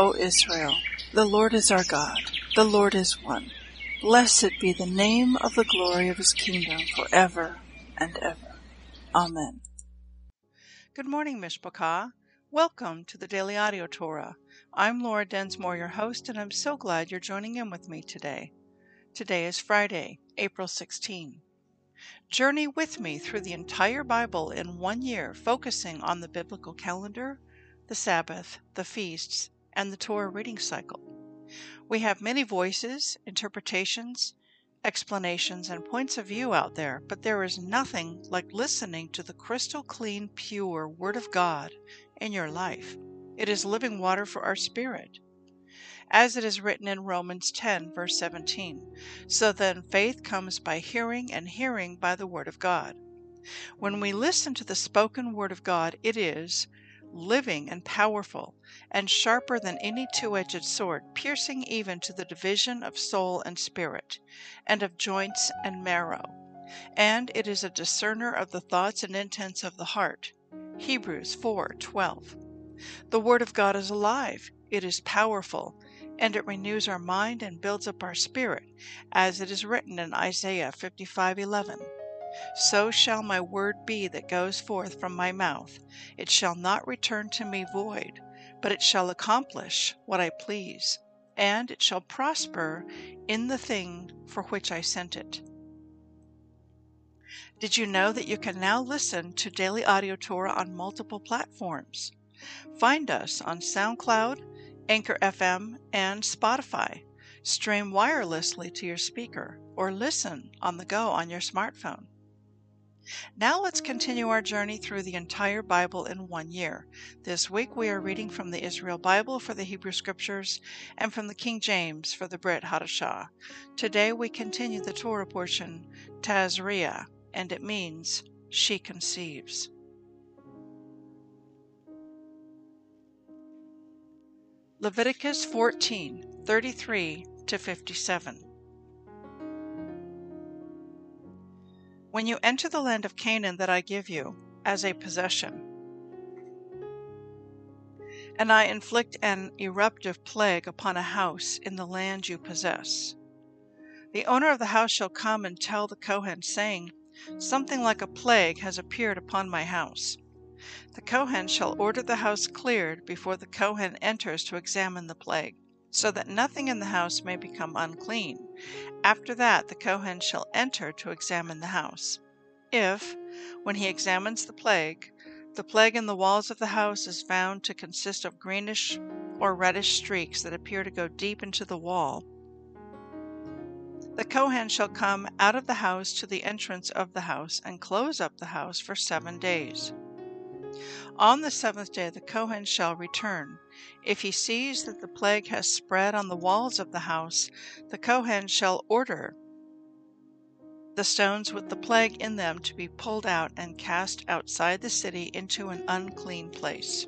O Israel, the Lord is our God, the Lord is one. Blessed be the name of the glory of his kingdom forever and ever. Amen. Good morning, Mishpachah. Welcome to the Daily Audio Torah. I'm Laura Densmore, your host, and I'm so glad you're joining in with me today. Today is Friday, April 16. Journey with me through the entire Bible in one year, focusing on the biblical calendar, the Sabbath, the feasts, and the Torah reading cycle. We have many voices, interpretations, explanations, and points of view out there, but there is nothing like listening to the crystal clean, pure Word of God in your life. It is living water for our spirit. As it is written in Romans 10, verse 17. So then faith comes by hearing, and hearing by the Word of God. When we listen to the spoken Word of God, it is living and powerful, and sharper than any two edged sword, piercing even to the division of soul and spirit, and of joints and marrow. And it is a discerner of the thoughts and intents of the heart. Hebrews 4:12. The Word of God is alive, it is powerful, and it renews our mind and builds up our spirit, as it is written in Isaiah 55:11. So shall my word be that goes forth from my mouth. It shall not return to me void, but it shall accomplish what I please, and it shall prosper in the thing for which I sent it. Did you know that you can now listen to Daily Audio Torah on multiple platforms? Find us on SoundCloud, Anchor FM, and Spotify. Stream wirelessly to your speaker or listen on the go on your smartphone. Now let's continue our journey through the entire Bible in one year. This week we are reading from the Israel Bible for the Hebrew Scriptures and from the King James for the Brit Hadashah. Today we continue the Torah portion, Tazria, and it means she conceives. Leviticus 14, 33 to 57. When you enter the land of Canaan that I give you as a possession, and I inflict an eruptive plague upon a house in the land you possess, the owner of the house shall come and tell the Kohen, saying, Something like a plague has appeared upon my house. The Kohen shall order the house cleared before the Kohen enters to examine the plague, so that nothing in the house may become unclean. After that, the Kohen shall enter to examine the house. If, when he examines the plague, the plague in the walls of the house is found to consist of greenish or reddish streaks that appear to go deep into the wall, the Kohen shall come out of the house to the entrance of the house and close up the house for seven days. On the seventh day the Kohen shall return. If he sees that the plague has spread on the walls of the house, the Kohen shall order the stones with the plague in them to be pulled out and cast outside the city into an unclean place.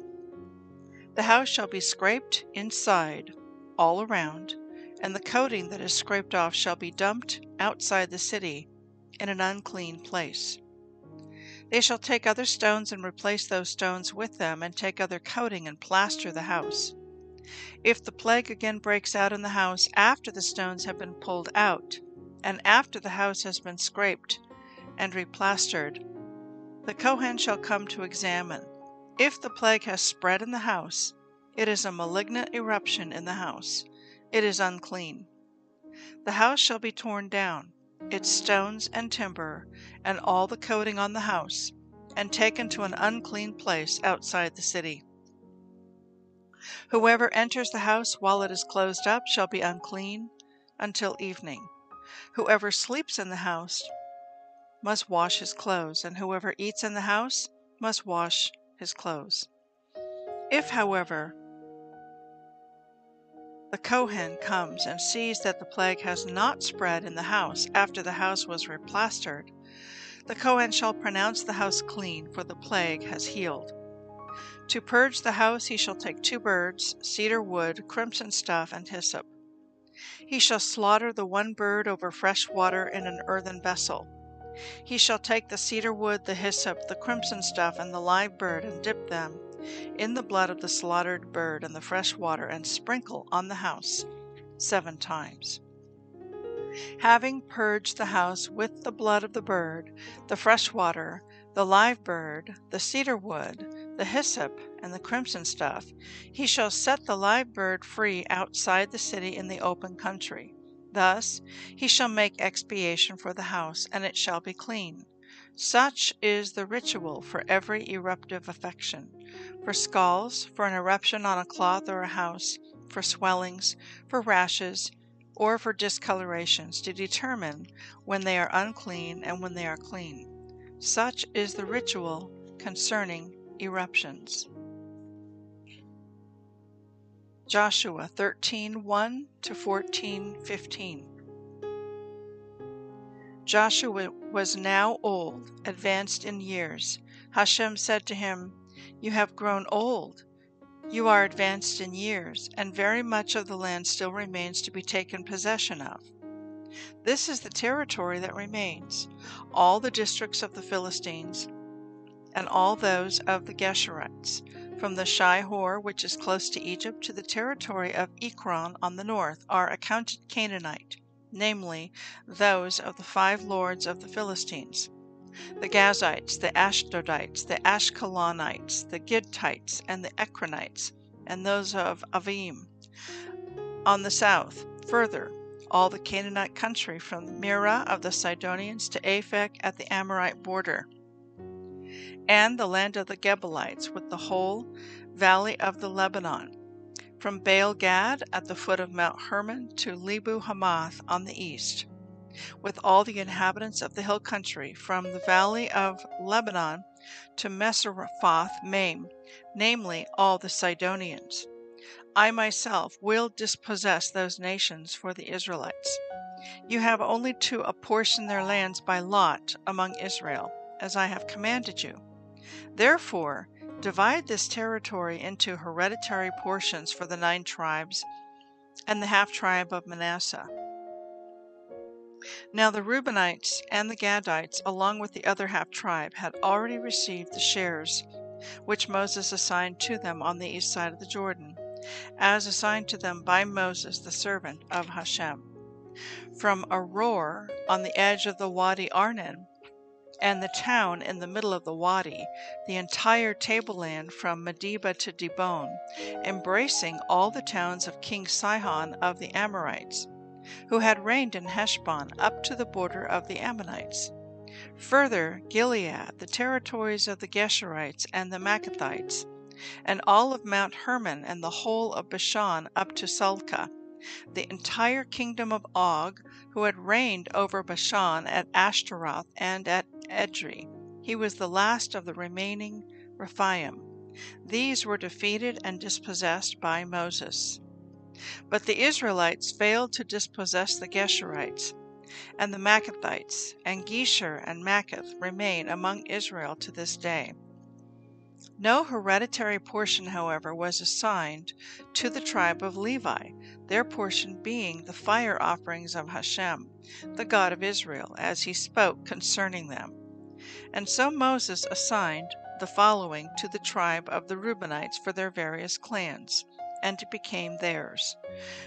The house shall be scraped inside, all around, and the coating that is scraped off shall be dumped outside the city in an unclean place. They shall take other stones and replace those stones with them, and take other coating and plaster the house. If the plague again breaks out in the house after the stones have been pulled out, and after the house has been scraped and replastered, the Kohen shall come to examine. If the plague has spread in the house, it is a malignant eruption in the house. It is unclean. The house shall be torn down, its stones and timber, and all the coating on the house, and taken to an unclean place outside the city. Whoever enters the house while it is closed up shall be unclean until evening. Whoever sleeps in the house must wash his clothes, and whoever eats in the house must wash his clothes. If, however, the Kohen comes and sees that the plague has not spread in the house after the house was replastered, the Kohen shall pronounce the house clean, for the plague has healed. To purge the house he shall take two birds, cedar wood, crimson stuff, and hyssop. He shall slaughter the one bird over fresh water in an earthen vessel. He shall take the cedar wood, the hyssop, the crimson stuff, and the live bird, and dip them in the blood of the slaughtered bird and the fresh water, and sprinkle on the house seven times. Having purged the house with the blood of the bird, the fresh water, the live bird, the cedar wood, the hyssop, and the crimson stuff, he shall set the live bird free outside the city in the open country. Thus he shall make expiation for the house, and it shall be clean. Such is the ritual for every eruptive affection for scalds, for an eruption on a cloth or a house, for swellings, for rashes, or for discolorations, to determine when they are unclean and when they are clean. Such is the ritual concerning eruptions. Joshua 13:1 to 14:15. Joshua was now old, advanced in years. Hashem said to him, You have grown old. You are advanced in years, and very much of the land still remains to be taken possession of. This is the territory that remains all the districts of the Philistines, and all those of the Geshurites, from the Shihor, which is close to Egypt, to the territory of Ekron on the north, are accounted Canaanite, namely, those of the five lords of the Philistines the Gazites, the Ashdodites, the Ashkelonites, the Gittites, and the Ekronites, and those of Avim. On the south, further, all the Canaanite country from Mearah of the Sidonians to Aphek at the Amorite border and the land of the Gebalites, with the whole valley of the Lebanon, from Baal Gad at the foot of Mount Hermon to Lebo Hamath on the east, with all the inhabitants of the hill country, from the valley of Lebanon to Misrephoth Maim, namely all the Sidonians. I myself will dispossess those nations for the Israelites. You have only to apportion their lands by lot among Israel, as I have commanded you. Therefore, divide this territory into hereditary portions for the nine tribes and the half tribe of Manasseh. Now the Reubenites and the Gadites, along with the other half tribe, had already received the shares which Moses assigned to them on the east side of the Jordan, as assigned to them by Moses, the servant of Hashem. From Aroer, on the edge of the Wadi Arnon, and the town in the middle of the wadi, the entire tableland from Medeba to Dibon, embracing all the towns of King Sihon of the Amorites, who had reigned in Heshbon up to the border of the Ammonites. Further, Gilead, the territories of the Geshurites and the Maacathites, and all of Mount Hermon and the whole of Bashan up to Salcah, the entire kingdom of Og, who had reigned over Bashan at Ashtaroth and at Edrei. He was the last of the remaining Rephaim. These were defeated and dispossessed by Moses. But the Israelites failed to dispossess the Geshurites, and the Maacathites, and Geshur and Maacath remain among Israel to this day. No hereditary portion, however, was assigned to the tribe of Levi, their portion being the fire offerings of Hashem, the God of Israel, as he spoke concerning them. And so Moses assigned the following to the tribe of the Reubenites for their various clans, and it became theirs.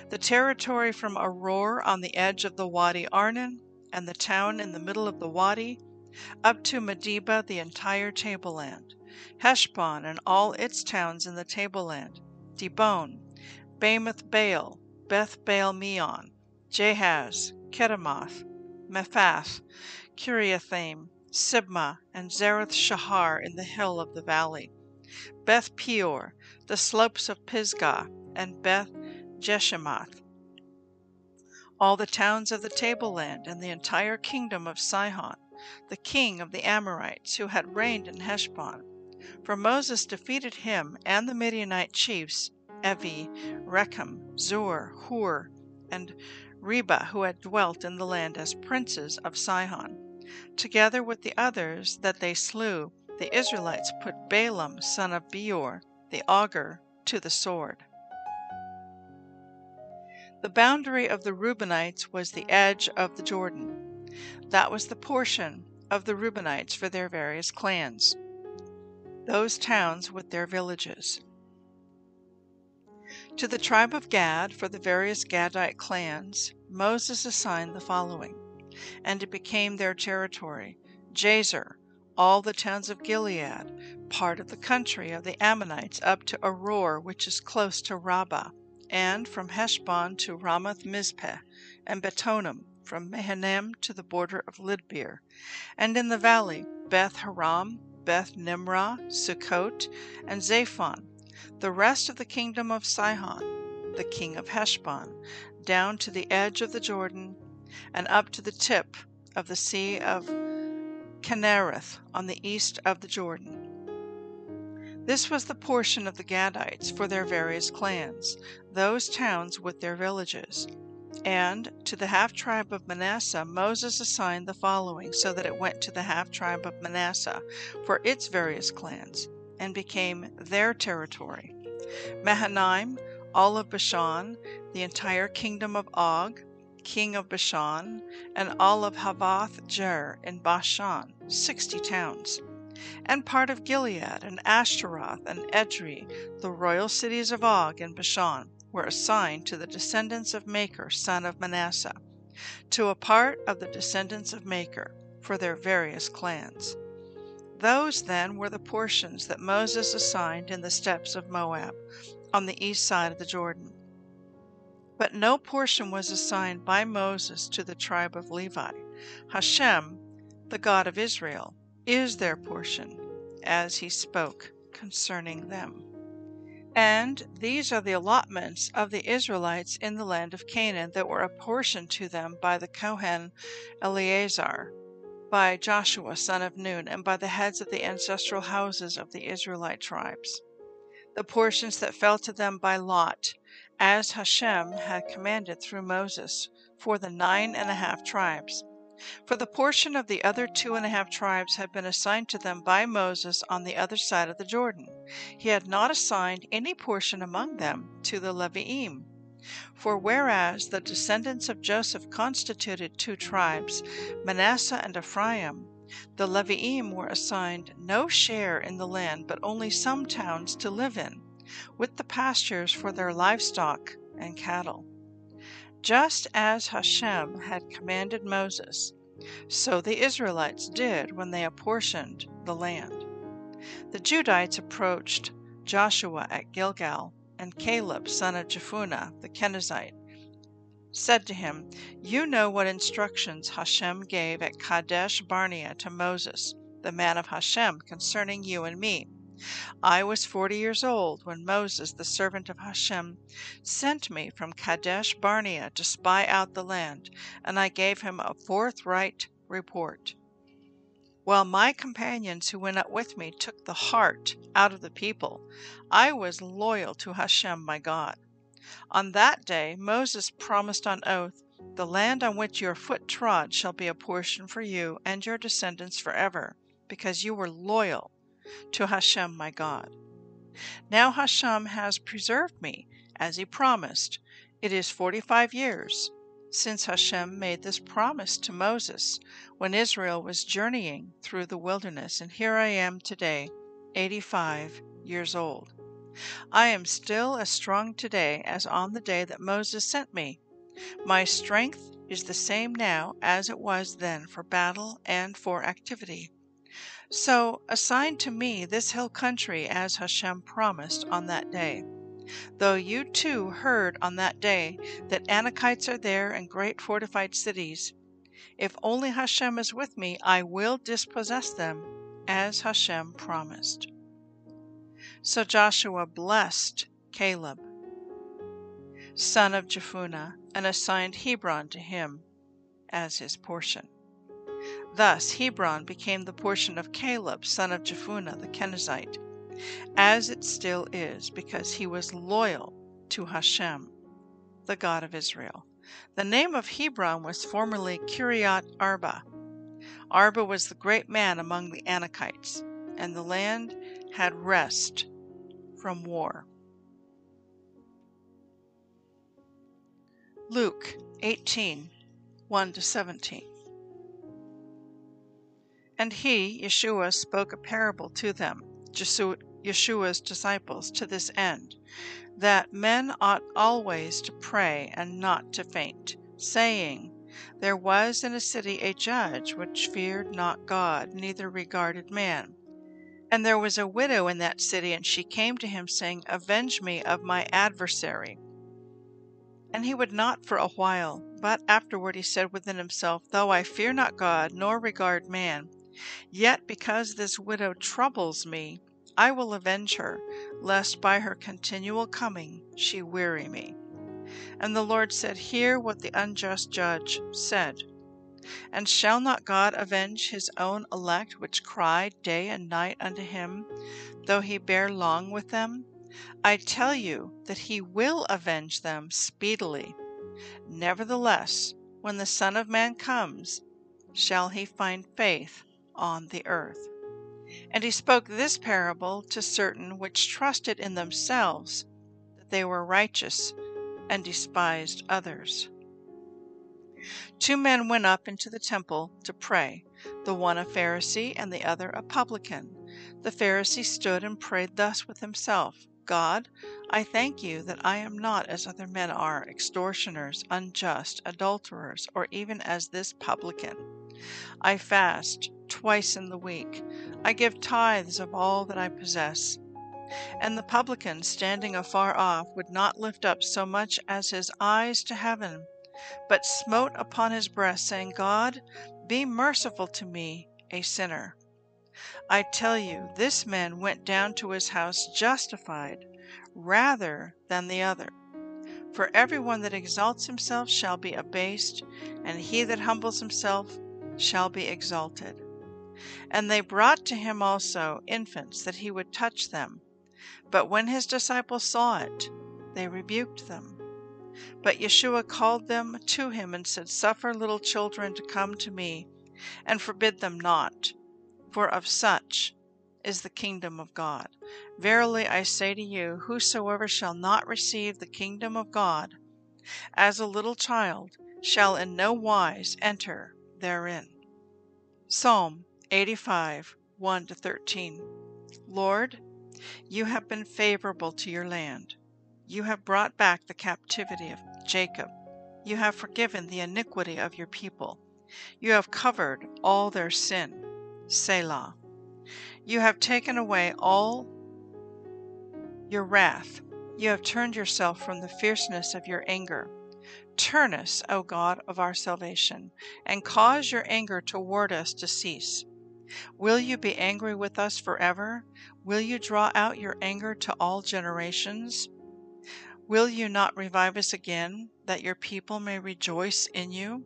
The territory from Aroer on the edge of the Wadi Arnon, and the town in the middle of the wadi, up to Medeba, the entire tableland, Heshbon and all its towns in the tableland, Dibon, Bamoth Baal, Beth Baal Meon, Jahaz, Kedemoth, Mephath, Kiriathaim, Sibmah, and Zareth Shahar in the hill of the valley, Beth Peor, the slopes of Pisgah, and Beth Jeshimoth, all the towns of the tableland, and the entire kingdom of Sihon, the king of the Amorites, who had reigned in Heshbon, For Moses defeated him and the Midianite chiefs Evi, Rechem, Zur, Hur, and Reba, who had dwelt in the land as princes of Sihon. Together with the others that they slew, the Israelites put Balaam son of Beor, the augur, to the sword. The boundary of the Reubenites was the edge of the Jordan. That was the portion of the Reubenites for their various clans, those towns with their villages. To the tribe of Gad, for the various Gadite clans, Moses assigned the following, and it became their territory. Jazer, all the towns of Gilead, part of the country of the Ammonites up to Aroer, which is close to Rabbah, and from Heshbon to Ramath Mizpeh, and Betonim, from Mahanaim to the border of Lidbeer, and in the valley Beth Haram, Beth Nimrah, Sukkot, and Zaphon, the rest of the kingdom of Sihon, the king of Heshbon, down to the edge of the Jordan, and up to the tip of the sea of Kinnereth on the east of the Jordan. This was the portion of the Gadites for their various clans, those towns with their villages. And to the half tribe of Manasseh Moses assigned the following, so that it went to the half tribe of Manasseh for its various clans, and became their territory. Mahanaim, all of Bashan, the entire kingdom of Og, king of Bashan, and all of Havoth Jer in Bashan, sixty towns. And part of Gilead, and Ashtaroth, and Edrei, the royal cities of Og in Bashan, were assigned to the descendants of Machir, son of Manasseh, to a part of the descendants of Machir, for their various clans. Those, then, were the portions that Moses assigned in the steppes of Moab, on the east side of the Jordan. But no portion was assigned by Moses to the tribe of Levi. Hashem, the God of Israel, is their portion, as he spoke concerning them. And these are the allotments of the Israelites in the land of Canaan that were apportioned to them by the Kohen Eleazar, by Joshua son of Nun, and by the heads of the ancestral houses of the Israelite tribes. The portions that fell to them by lot, as Hashem had commanded through Moses, for the nine and a half tribes. For the portion of the other two and a half tribes had been assigned to them by Moses on the other side of the Jordan. He had not assigned any portion among them to the Leviim. For whereas the descendants of Joseph constituted two tribes, Manasseh and Ephraim, the Leviim were assigned no share in the land, but only some towns to live in, with the pastures for their livestock and cattle. Just as Hashem had commanded Moses, so the Israelites did when they apportioned the land. The Judites approached Joshua at Gilgal, and Caleb, son of Jephunneh the Kenizzite, said to him, You know what instructions Hashem gave at Kadesh Barnea to Moses, the man of Hashem, concerning you and me. I was forty years old when Moses, the servant of Hashem, sent me from Kadesh Barnea to spy out the land, and I gave him a forthright report. While my companions who went up with me took the heart out of the people, I was loyal to Hashem my God. On that day Moses promised on oath, The land on which your foot trod shall be a portion for you and your descendants forever, because you were loyal to Hashem my God. Now Hashem has preserved me, as he promised. It is forty five years since Hashem made this promise to Moses when Israel was journeying through the wilderness, and here I am today, eighty five years old. I am still as strong today as on the day that Moses sent me. My strength is the same now as it was then for battle and for activity. So assign to me this hill country as Hashem promised on that day. Though you too heard on that day that Anakites are there and great fortified cities, if only Hashem is with me, I will dispossess them as Hashem promised. So Joshua blessed Caleb, son of Jephunneh, and assigned Hebron to him as his portion. Thus Hebron became the portion of Caleb, son of Jephunneh the Kenizzite, as it still is, because he was loyal to Hashem, the God of Israel. The name of Hebron was formerly Kiriath Arba. Arba was the great man among the Anakites, and the land had rest from war. Luke 18 1 17. And he, Yeshua, spoke a parable to them, Yeshua's disciples, to this end, that men ought always to pray and not to faint, saying, There was in a city a judge which feared not God, neither regarded man. And there was a widow in that city, and she came to him, saying, Avenge me of my adversary. And he would not for a while, but afterward he said within himself, Though I fear not God, nor regard man, yet because this widow troubles me, I will avenge her, lest by her continual coming she weary me. And the Lord said, Hear what the unjust judge said. And shall not God avenge his own elect, which cry day and night unto him, though he bear long with them? I tell you that he will avenge them speedily. Nevertheless, when the Son of Man comes, shall he find faith on the earth? And he spoke this parable to certain which trusted in themselves that they were righteous and despised others. Two men went up into the temple to pray, the one a Pharisee and the other a publican. The Pharisee stood and prayed thus with himself God, I thank you that I am not as other men are, extortioners, unjust, adulterers, or even as this publican. I fast twice in the week. I give tithes of all that I possess. And the publican, standing afar off, would not lift up so much as his eyes to heaven, but smote upon his breast, saying, God, be merciful to me, a sinner. I tell you, this man went down to his house justified rather than the other. For everyone that exalts himself shall be abased, and he that humbles himself shall be exalted. And they brought to him also infants, that he would touch them. But when his disciples saw it, they rebuked them. But Yeshua called them to him and said, Suffer little children to come to me, and forbid them not for of such is the kingdom of God. Verily I say to you, whosoever shall not receive the kingdom of God as a little child shall in no wise enter therein. Psalm 85 1 to 13. Lord, you have been favorable to your land. You have brought back the captivity of Jacob. You have forgiven the iniquity of your people. You have covered all their sin. Selah. You have taken away all your wrath. You have turned yourself from the fierceness of your anger. Turn us, O God of our salvation, and cause your anger toward us to cease. Will you be angry with us forever? Will you draw out your anger to all generations? Will you not revive us again, that your people may rejoice in you?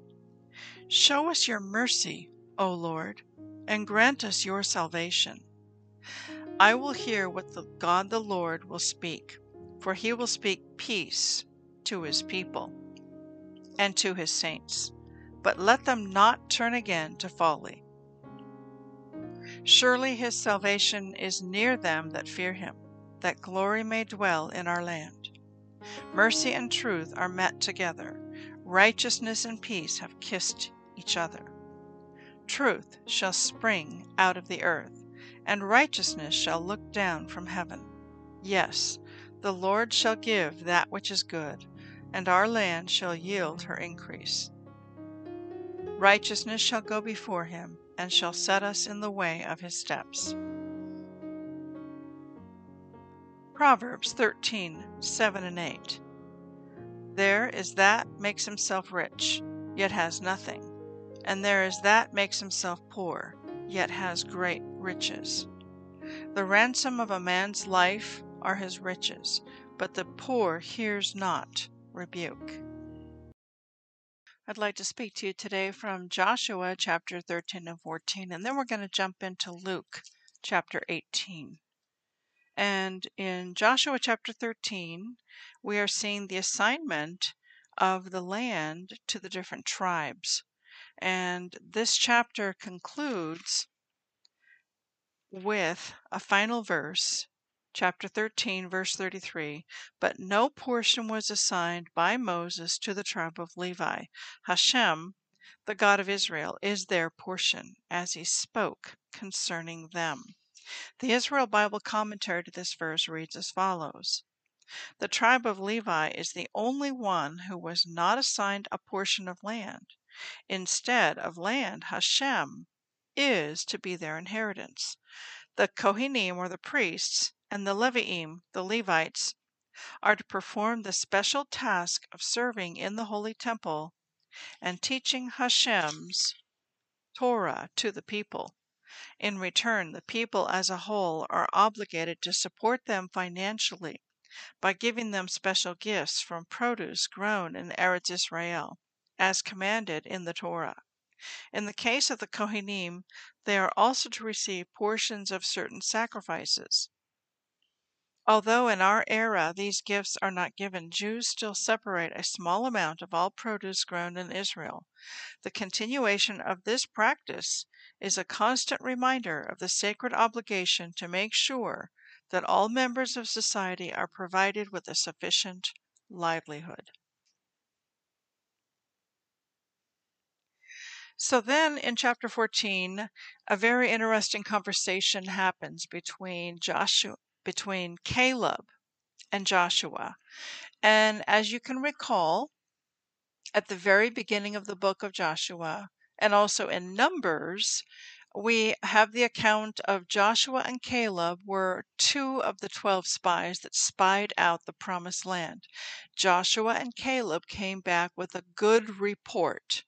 Show us your mercy, O Lord, and grant us your salvation. I will hear what the God the Lord will speak, for he will speak peace to his people and to his saints, but let them not turn again to folly. Surely his salvation is near them that fear him, that glory may dwell in our land. Mercy and truth are met together, righteousness and peace have kissed each other. Truth shall spring out of the earth, and righteousness shall look down from heaven. Yes, the Lord shall give that which is good, and our land shall yield her increase. Righteousness shall go before him, and shall set us in the way of his steps. Proverbs 13 7 and 8. There is that makes himself rich, yet has nothing and there is that makes himself poor, yet has great riches. The ransom of a man's life are his riches, but the poor hears not rebuke. I'd like to speak to you today from Joshua chapter 13 and 14, and then we're going to jump into Luke chapter 18. And in Joshua chapter 13, we are seeing the assignment of the land to the different tribes. And this chapter concludes with a final verse chapter 13, verse 33 But no portion was assigned by Moses to the tribe of Levi. Hashem, the God of Israel, is their portion, as he spoke concerning them. The Israel Bible commentary to this verse reads as follows The tribe of Levi is the only one who was not assigned a portion of land. Instead of land, Hashem is to be their inheritance. The Kohanim, or the priests, and the Leviim, the Levites, are to perform the special task of serving in the holy temple and teaching Hashem's Torah to the people. In return, the people as a whole are obligated to support them financially by giving them special gifts from produce grown in Eretz Israel, as commanded in the Torah. In the case of the Kohanim, they are also to receive portions of certain sacrifices. Although in our era these gifts are not given, Jews still separate a small amount of all produce grown in Israel. The continuation of this practice is a constant reminder of the sacred obligation to make sure that all members of society are provided with a sufficient livelihood. So then in chapter 14, a very interesting conversation happens between Joshua between Caleb and Joshua. And as you can recall, at the very beginning of the book of Joshua, and also in Numbers, we have the account of Joshua and Caleb were two of the 12 spies that spied out the promised land. Joshua and Caleb came back with a good report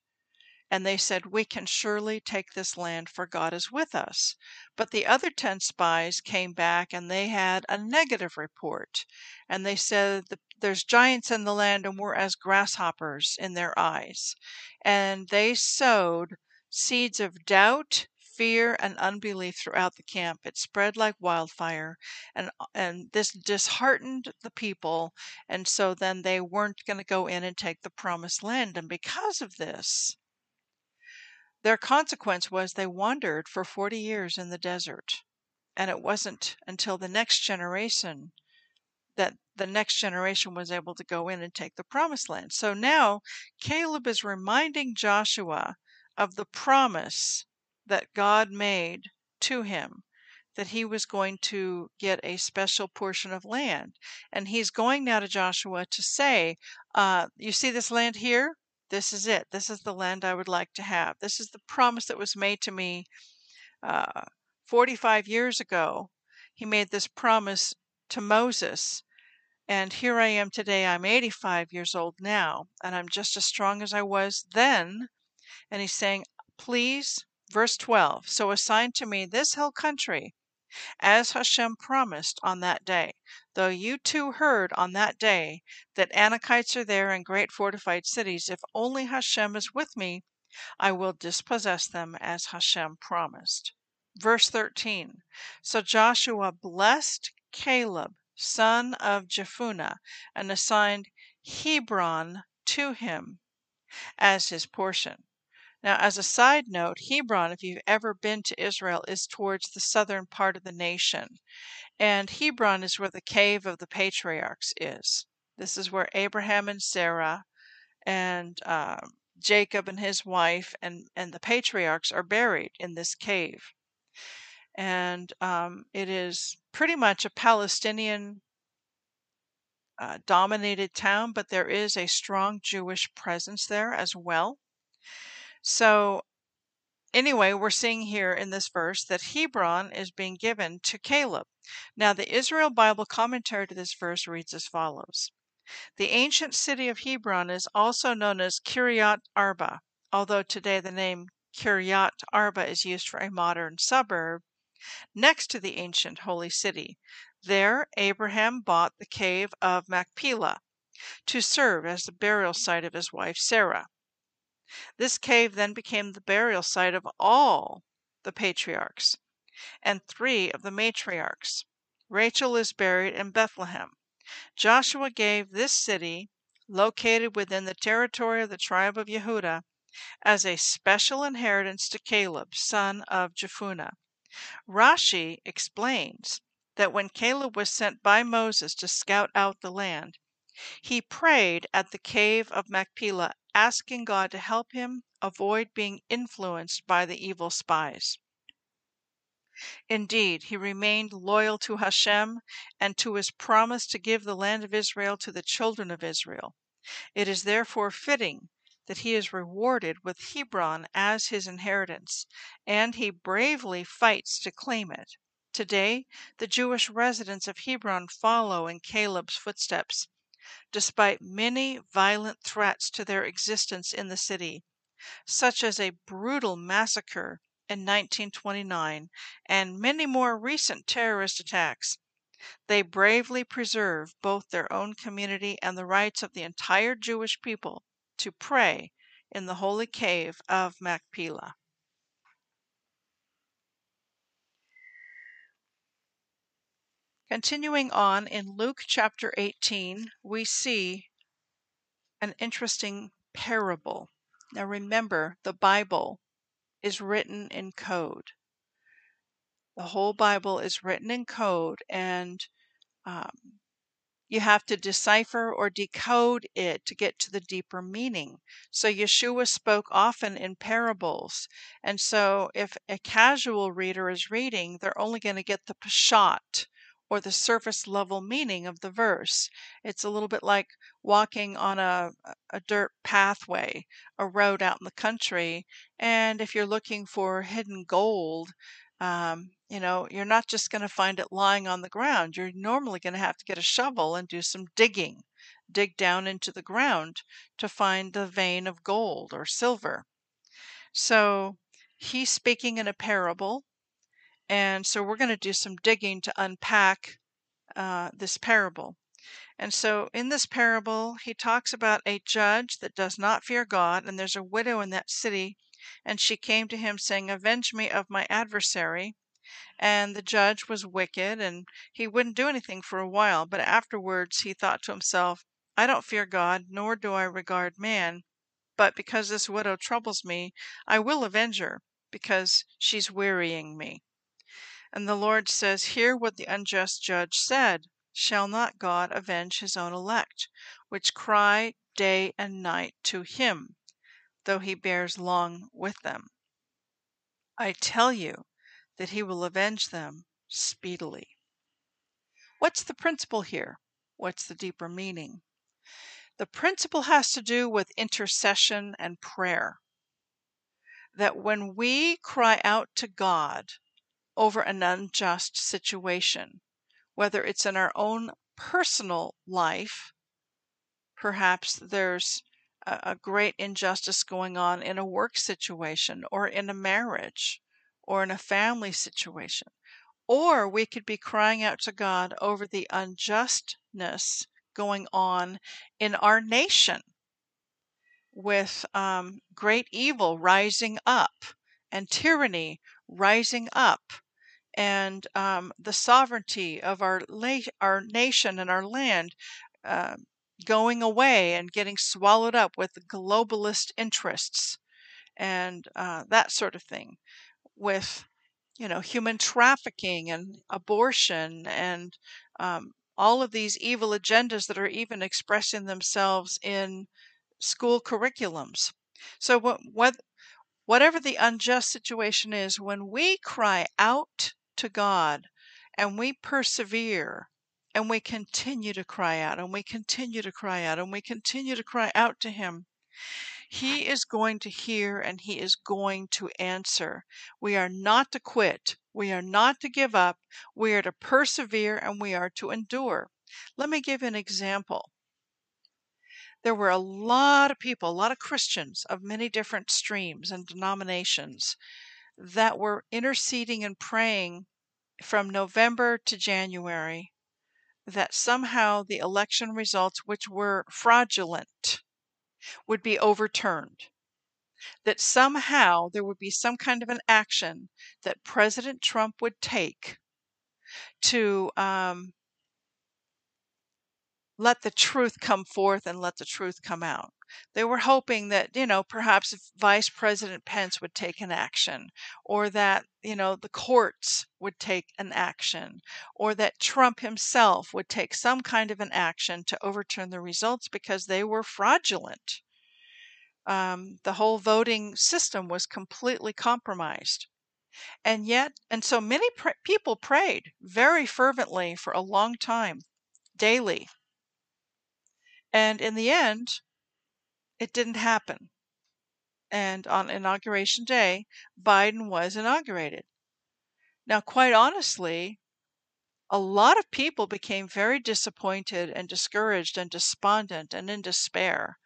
and they said, We can surely take this land, for God is with us. But the other 10 spies came back and they had a negative report. And they said, There's giants in the land, and we're as grasshoppers in their eyes. And they sowed seeds of doubt, fear, and unbelief throughout the camp. It spread like wildfire, and, and this disheartened the people. And so then they weren't going to go in and take the promised land. And because of this, their consequence was they wandered for 40 years in the desert. And it wasn't until the next generation that the next generation was able to go in and take the promised land. So now Caleb is reminding Joshua of the promise that God made to him that he was going to get a special portion of land. And he's going now to Joshua to say, uh, You see this land here? This is it. This is the land I would like to have. This is the promise that was made to me uh, 45 years ago. He made this promise to Moses. And here I am today. I'm 85 years old now, and I'm just as strong as I was then. And he's saying, Please, verse 12, so assign to me this hill country as Hashem promised on that day. Though you too heard on that day that Anakites are there in great fortified cities, if only Hashem is with me, I will dispossess them as Hashem promised. Verse 13 So Joshua blessed Caleb, son of Jephunneh, and assigned Hebron to him as his portion. Now, as a side note, Hebron, if you've ever been to Israel, is towards the southern part of the nation. And Hebron is where the cave of the patriarchs is. This is where Abraham and Sarah and uh, Jacob and his wife and, and the patriarchs are buried in this cave. And um, it is pretty much a Palestinian uh, dominated town, but there is a strong Jewish presence there as well. So, anyway, we're seeing here in this verse that Hebron is being given to Caleb. Now, the Israel Bible commentary to this verse reads as follows The ancient city of Hebron is also known as Kiryat Arba, although today the name Kiryat Arba is used for a modern suburb next to the ancient holy city. There, Abraham bought the cave of Machpelah to serve as the burial site of his wife Sarah. This cave then became the burial site of all the patriarchs and three of the matriarchs. Rachel is buried in Bethlehem. Joshua gave this city, located within the territory of the tribe of Yehudah, as a special inheritance to Caleb, son of Jephunneh. Rashi explains that when Caleb was sent by Moses to scout out the land, he prayed at the cave of Machpelah, asking God to help him avoid being influenced by the evil spies. Indeed, he remained loyal to Hashem and to his promise to give the land of Israel to the children of Israel. It is therefore fitting that he is rewarded with Hebron as his inheritance, and he bravely fights to claim it. Today, the Jewish residents of Hebron follow in Caleb's footsteps, despite many violent threats to their existence in the city, such as a brutal massacre in 1929 and many more recent terrorist attacks. They bravely preserve both their own community and the rights of the entire Jewish people to pray in the holy cave of Machpelah. Continuing on in Luke chapter 18, we see an interesting parable. Now remember, the Bible is written in code. The whole Bible is written in code, and um, you have to decipher or decode it to get to the deeper meaning. So Yeshua spoke often in parables. And so if a casual reader is reading, they're only going to get the peshat or the surface level meaning of the verse. It's a little bit like walking on a, a dirt pathway, a road out in the country. And if you're looking for hidden gold, um, you know, you're not just going to find it lying on the ground. You're normally going to have to get a shovel and do some digging, dig down into the ground to find the vein of gold or silver. So he's speaking in a parable. And so we're going to do some digging to unpack uh, this parable. And so in this parable, he talks about a judge that does not fear God, and there's a widow in that city and she came to him, saying, Avenge me of my adversary. And the judge was wicked, and he wouldn't do anything for a while. But afterwards he thought to himself, I don't fear God, nor do I regard man. But because this widow troubles me, I will avenge her, because she's wearying me. And the Lord says, Hear what the unjust judge said. Shall not God avenge his own elect, which cry day and night to him? though he bears long with them. I tell you that he will avenge them speedily. What's the principle here? What's the deeper meaning? The principle has to do with intercession and prayer. That when we cry out to God over an unjust situation, whether it's in our own personal life, perhaps there's a, great injustice going on in a work situation or in a marriage or in a family situation. Or we could be crying out to God over the unjustness going on in our nation with um, great evil rising up and tyranny rising up and um, the sovereignty of our, la- our nation and our land uh, going away and getting swallowed up with globalist interests and uh, that sort of thing, with you know human trafficking and abortion and um, all of these evil agendas that are even expressing themselves in school curriculums. So what, what, whatever the unjust situation is, when we cry out to God and we persevere and we continue to cry out, and we continue to cry out, and we continue to cry out to Him. He is going to hear and He is going to answer. We are not to quit. We are not to give up. We are to persevere and we are to endure. Let me give you an example. There were a lot of people, a lot of Christians of many different streams and denominations that were interceding and praying from November to January that somehow the election results, which were fraudulent, would be overturned. that somehow there would be some kind of an action that President Trump would take to um, let the truth come forth and let the truth come out. They were hoping that, you know, perhaps Vice President Pence would take an action, or that, you know, the courts would take an action, or that Trump himself would take some kind of an action to overturn the results because they were fraudulent. Um, the whole voting system was completely compromised. And yet, and so many pr- people prayed very fervently for a long time, daily. And in the end, it didn't happen. And on Inauguration Day, Biden was inaugurated. Now, quite honestly, a lot of people became very disappointed and discouraged and despondent and in despair.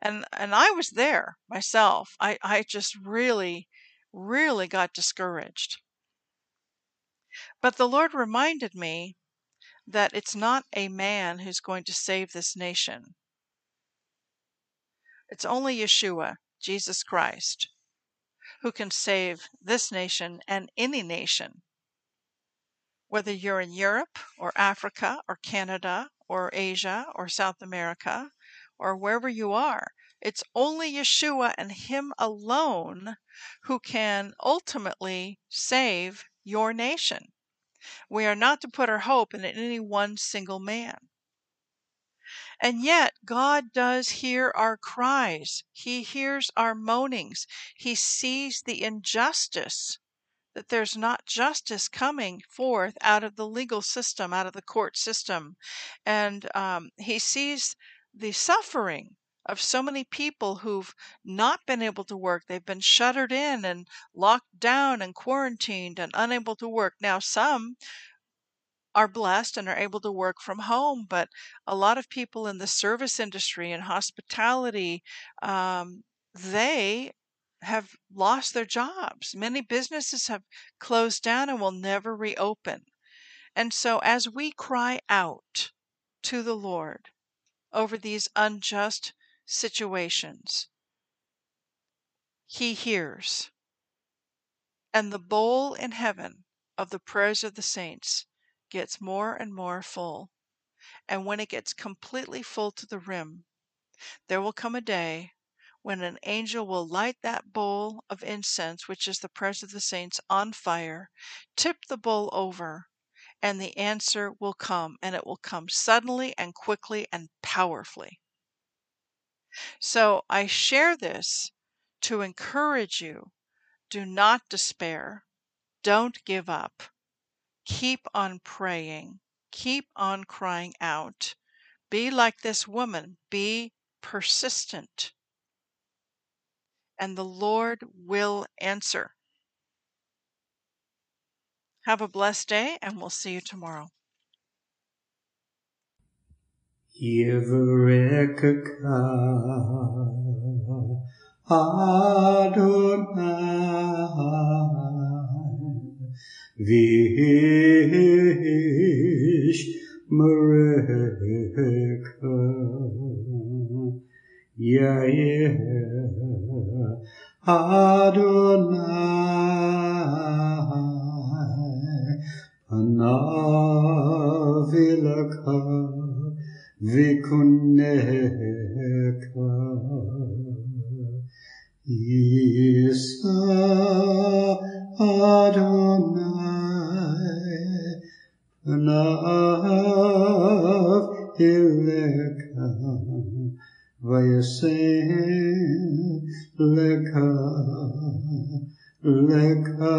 And and I was there myself. I, I just really, really got discouraged. But the Lord reminded me that it's not a man who's going to save this nation. It's only Yeshua, Jesus Christ, who can save this nation and any nation. Whether you're in Europe or Africa or Canada or Asia or South America or wherever you are, it's only Yeshua and Him alone who can ultimately save your nation. We are not to put our hope in any one single man. And yet, God does hear our cries. He hears our moanings. He sees the injustice that there's not justice coming forth out of the legal system, out of the court system. And um, He sees the suffering of so many people who've not been able to work. They've been shuttered in and locked down and quarantined and unable to work. Now, some are blessed and are able to work from home, but a lot of people in the service industry and hospitality, um, they have lost their jobs. Many businesses have closed down and will never reopen. And so, as we cry out to the Lord over these unjust situations, He hears. And the bowl in heaven of the prayers of the saints gets more and more full. And when it gets completely full to the rim, there will come a day when an angel will light that bowl of incense, which is the prayers of the saints, on fire, tip the bowl over, and the answer will come, and it will come suddenly and quickly and powerfully. So I share this to encourage you. Do not despair. Don't give up. Keep on praying. Keep on crying out. Be like this woman. Be persistent. And the Lord will answer. Have a blessed day, and we'll see you tomorrow. Adonai Vish Mareka Yair Adonai Anavilaka Vikuneka Isa Adonai Panav Ileka Vayasen Leka Leka